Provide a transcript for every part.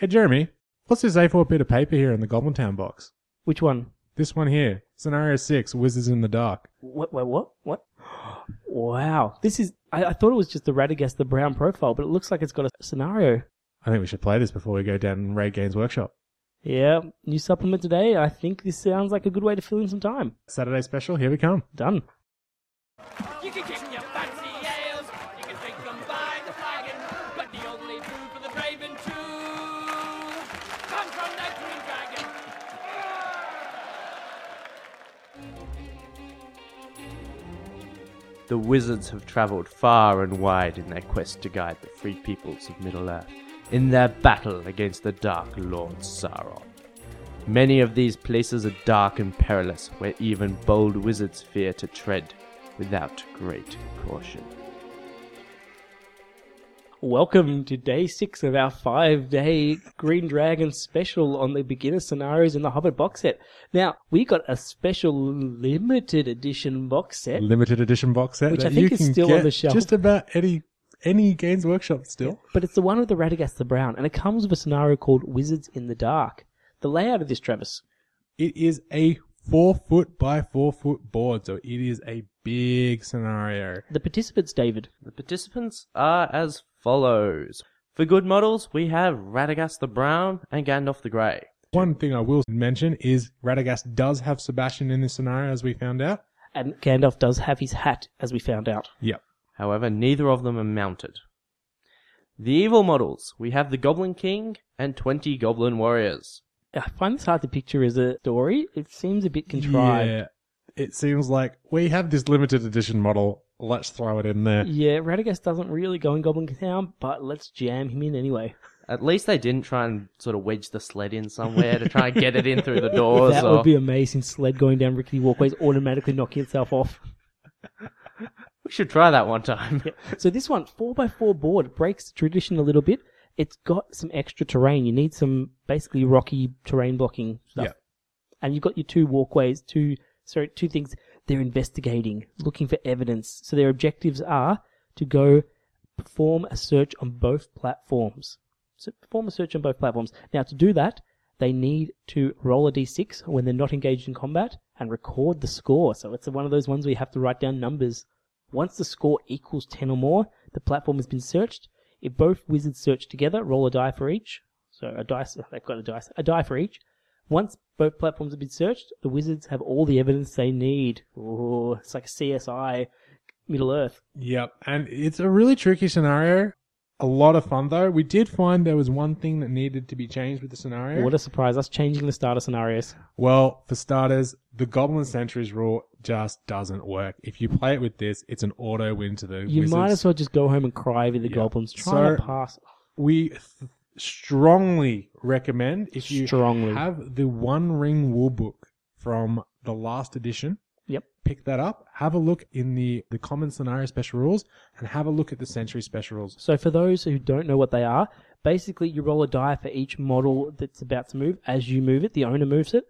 Hey, Jeremy, what's this A4 bit of paper here in the Goblin Town box? Which one? This one here, Scenario 6, Wizards in the Dark. What? What? What? what? Wow. This is. I, I thought it was just the Radagast the Brown profile, but it looks like it's got a scenario. I think we should play this before we go down and raid Games Workshop. Yeah. New supplement today. I think this sounds like a good way to fill in some time. Saturday special, here we come. Done. The wizards have travelled far and wide in their quest to guide the free peoples of Middle Earth in their battle against the Dark Lord Sauron. Many of these places are dark and perilous, where even bold wizards fear to tread without great caution. Welcome to day six of our five day Green Dragon special on the beginner scenarios in the Hobbit box set. Now, we got a special limited edition box set. Limited edition box set Which that I think you is still on the shelf. just about any any Games Workshop still. But it's the one with the Radagast the Brown, and it comes with a scenario called Wizards in the Dark. The layout of this, Travis, It is a four foot by four foot board, so it is a big scenario. the participants, David. The participants are as follows. For good models, we have Radagast the Brown and Gandalf the Grey. One thing I will mention is Radagast does have Sebastian in this scenario, as we found out. And Gandalf does have his hat, as we found out. Yep. However, neither of them are mounted. The evil models, we have the Goblin King and 20 Goblin Warriors. I find this hard to picture as a story. It seems a bit contrived. Yeah. It seems like we have this limited edition model. Let's throw it in there. Yeah, Radagast doesn't really go in Goblin Town, but let's jam him in anyway. At least they didn't try and sort of wedge the sled in somewhere to try and get it in through the doors. that or... would be amazing. Sled going down rickety walkways, automatically knocking itself off. We should try that one time. So this one, 4x4 board, breaks the tradition a little bit. It's got some extra terrain. You need some basically rocky terrain blocking stuff. Yeah. And you've got your two walkways, two, sorry, two things they're investigating, looking for evidence. So their objectives are to go perform a search on both platforms. So perform a search on both platforms. Now to do that, they need to roll a d6 when they're not engaged in combat and record the score. So it's one of those ones where you have to write down numbers. Once the score equals 10 or more, the platform has been searched. If both wizards search together, roll a die for each. So a dice, they've got a dice, a die for each. Once both platforms have been searched, the wizards have all the evidence they need. Ooh, it's like a CSI Middle Earth. Yep. And it's a really tricky scenario. A lot of fun though. We did find there was one thing that needed to be changed with the scenario. What a surprise, us changing the starter scenarios. Well, for starters, the Goblin Sentries rule just doesn't work. If you play it with this, it's an auto win to the You Wizards. might as well just go home and cry with the Yeah. goblins. Try So- to pass. We th- strongly recommend if you Strongly. have the One Ring Rule Book from the last edition, Yep. pick that up. Have a look in the the common scenario special rules, and have a look at the Sentry special rules. So for those who don't know what they are, basically you roll a die for each model that's about to move. As you move it, the owner moves it.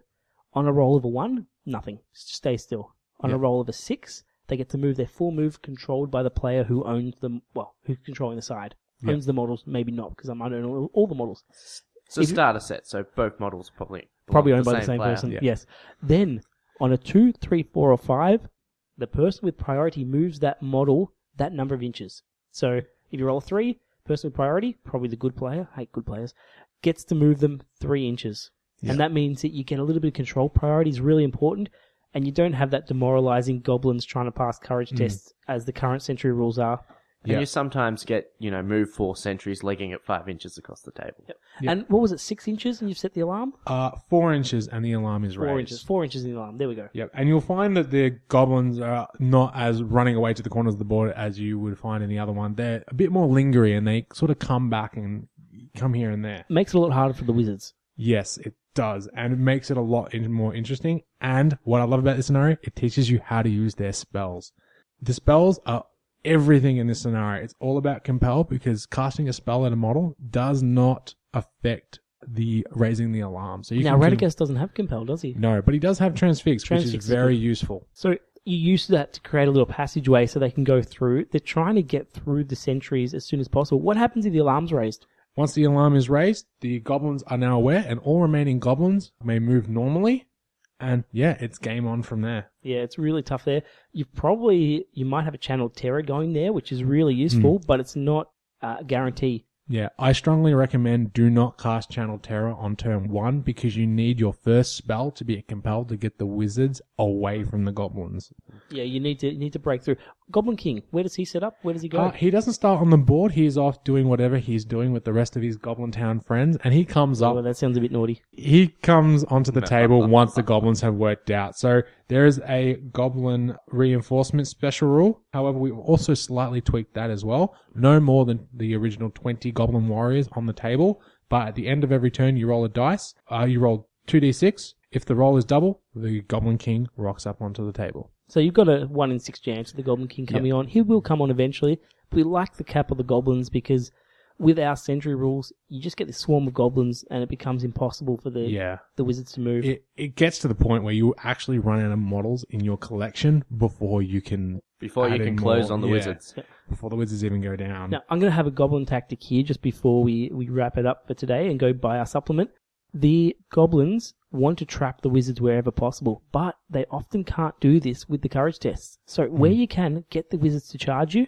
On a roll of a one, nothing. Stay still. On a Yep. roll of a six, they get to move their full move controlled by the player who owns them. Well, who's controlling the side. Yep. Owns the models, maybe not because I'm I don't all the models. It's a If starter set, so both models probably belong Probably to owned by the same player. person. Yeah. Yes. Then on a two, three, four, or five, the person with priority moves that model that number of inches. So if you roll a three, person with priority, probably the good player, hate good players, gets to move them three inches. Yeah. And that means that you get a little bit of control. Priority is really important, and you don't have that demoralizing goblins trying to pass courage mm. tests as the current sentry rules are. And Yeah. you sometimes get, you know, move four sentries legging it five inches across the table. Yeah. And what was it, six inches, and you've set the alarm? Uh, four inches, and the alarm is Four raised. inches. Four inches in the alarm. There we go. Yep, and you'll find that the goblins are not as running away to the corners of the board as you would find in the other one. They're a bit more lingery, and they sort of come back and come here and there. Makes it a lot harder for the wizards. Yes, it does, and it makes it a lot more interesting. And what I love about this scenario, it teaches you how to use their spells. The spells are everything in this scenario. It's all about compel because casting a spell at a model does not affect the raising the alarm. So you now, can doesn't have compel, does he? no, but he does have transfix, which Transfix is is very good. useful. So you use that to create a little passageway so they can go through. They're trying to get through the sentries as soon as possible. What happens if the alarm's raised? Once the alarm is raised, the goblins are now aware, and all remaining goblins may move normally. And yeah, it's game on from there. Yeah, it's really tough there. You probably you might have a channel terror going there, which is really useful, but it's not uh, a guarantee. Yeah, I strongly recommend do not cast Channel Terror on turn one because you need your first spell to be compelled to get the wizards away from the goblins. Yeah, you need to you need to break through. Goblin King, where does he set up? Where does he go? Uh, he doesn't start on the board. He's off doing whatever he's doing with the rest of his Goblin Town friends, and he comes up oh, that sounds a bit naughty. he comes onto the table once the goblins have worked out. So there is a goblin reinforcement special rule. However, we've also slightly tweaked that as well. No more than the original 20 goblin warriors on the table. But at the end of every turn, you roll a dice. Uh, you roll 2d6. If the roll is double, the goblin king rocks up onto the table. So you've got a one in six chance of the Goblin King coming on. He will come on eventually. But we like the cap of the goblins because with our sentry rules, you just get this swarm of goblins, and it becomes impossible for the Yeah. the wizards to move. It, it gets to the point where you actually run out of models in your collection before you can Before you add can in close more. on the Yeah. wizards. before the wizards even go down. Now, I'm going to have a goblin tactic here just before we, we wrap it up for today and go buy our supplement. The goblins want to trap the wizards wherever possible, but they often can't do this with the courage tests. So, hmm. where you can, get the wizards to charge you,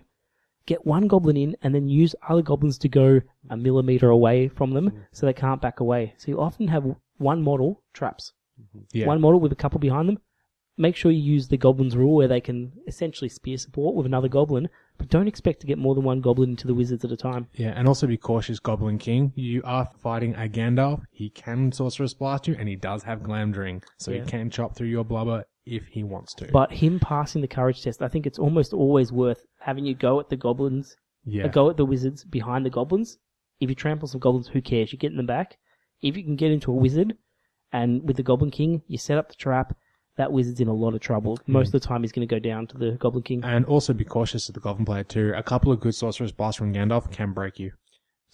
get one goblin in, and then use other goblins to go a millimeter away from them hmm. so they can't back away. So, you often have one model traps, hmm. Yeah. one model with a couple behind them. Make sure you use the goblins rule where they can essentially spear support with another goblin, but don't expect to get more than one goblin into the wizards at a time. Yeah, and also be cautious, Goblin King. You are fighting a Gandalf. He can Sorcerer's Blast you, and he does have Glamdring, so Yeah. he can chop through your blubber if he wants to. But him passing the courage test, I think it's almost always worth having you go at the goblins, yeah, a go at the wizards behind the goblins. If you trample some goblins, who cares? You're getting them back. If you can get into a wizard, and with the Goblin King, you set up the trap, that wizard's in a lot of trouble. Mm. Most of the time, he's going to go down to the Goblin King. and also be cautious of the Goblin player too. A couple of good Sorcerer's Blast from Gandalf can break you.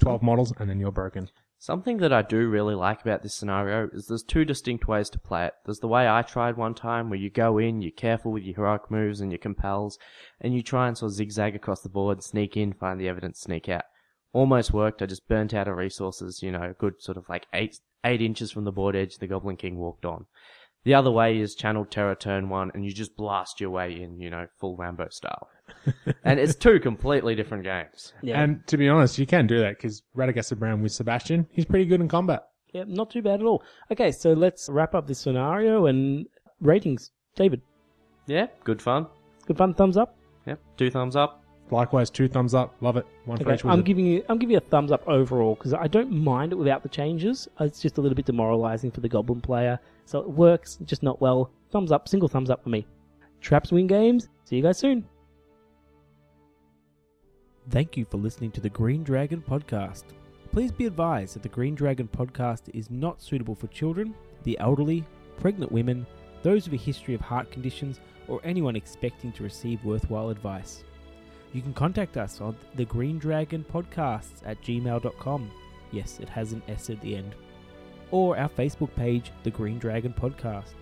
Twelve models, and then you're broken. Something that I do really like about this scenario is there's two distinct ways to play it. There's the way I tried one time where you go in, you're careful with your heroic moves and your compels, and you try and sort of zigzag across the board, sneak in, find the evidence, sneak out. Almost worked, I just burnt out of resources, you know, a good sort of like eight, eight inches from the board edge, the Goblin King walked on. The other way is Channel Terror turn one, and you just blast your way in, you know, full Rambo style. and it's two completely different games. Yeah, And to be honest, you can do that because Radagast Brown with Sebastian, he's pretty good in combat. yeah, not too bad at all. Okay, so let's wrap up this scenario and ratings. David, Yeah, good fun. good fun. Thumbs up. Yep, two thumbs up. Likewise, two thumbs up, love it. One for Okay, each I'm wizard. giving you I'm giving you a thumbs up overall because I don't mind it without the changes. It's just a little bit demoralizing for the goblin player, so it works, just not well. Thumbs up, single thumbs up for me. Traps win games. See you guys soon. Thank you for listening to the Green Dragon podcast. Please be advised that the Green Dragon podcast is not suitable for children, the elderly, pregnant women, those with a history of heart conditions, or anyone expecting to receive worthwhile advice. You can contact us on the Green Dragon Podcasts at gmail.com. Yes, it has an S at the end. Or our Facebook page, The Green Dragon Podcast.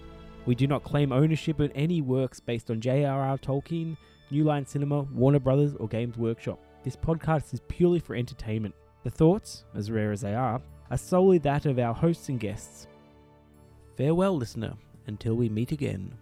We do not claim ownership of any works based on J.R.R. Tolkien, New Line Cinema, Warner Brothers, or Games Workshop. This podcast is purely for entertainment. The thoughts, as rare as they are, are solely that of our hosts and guests. Farewell, listener, until we meet again.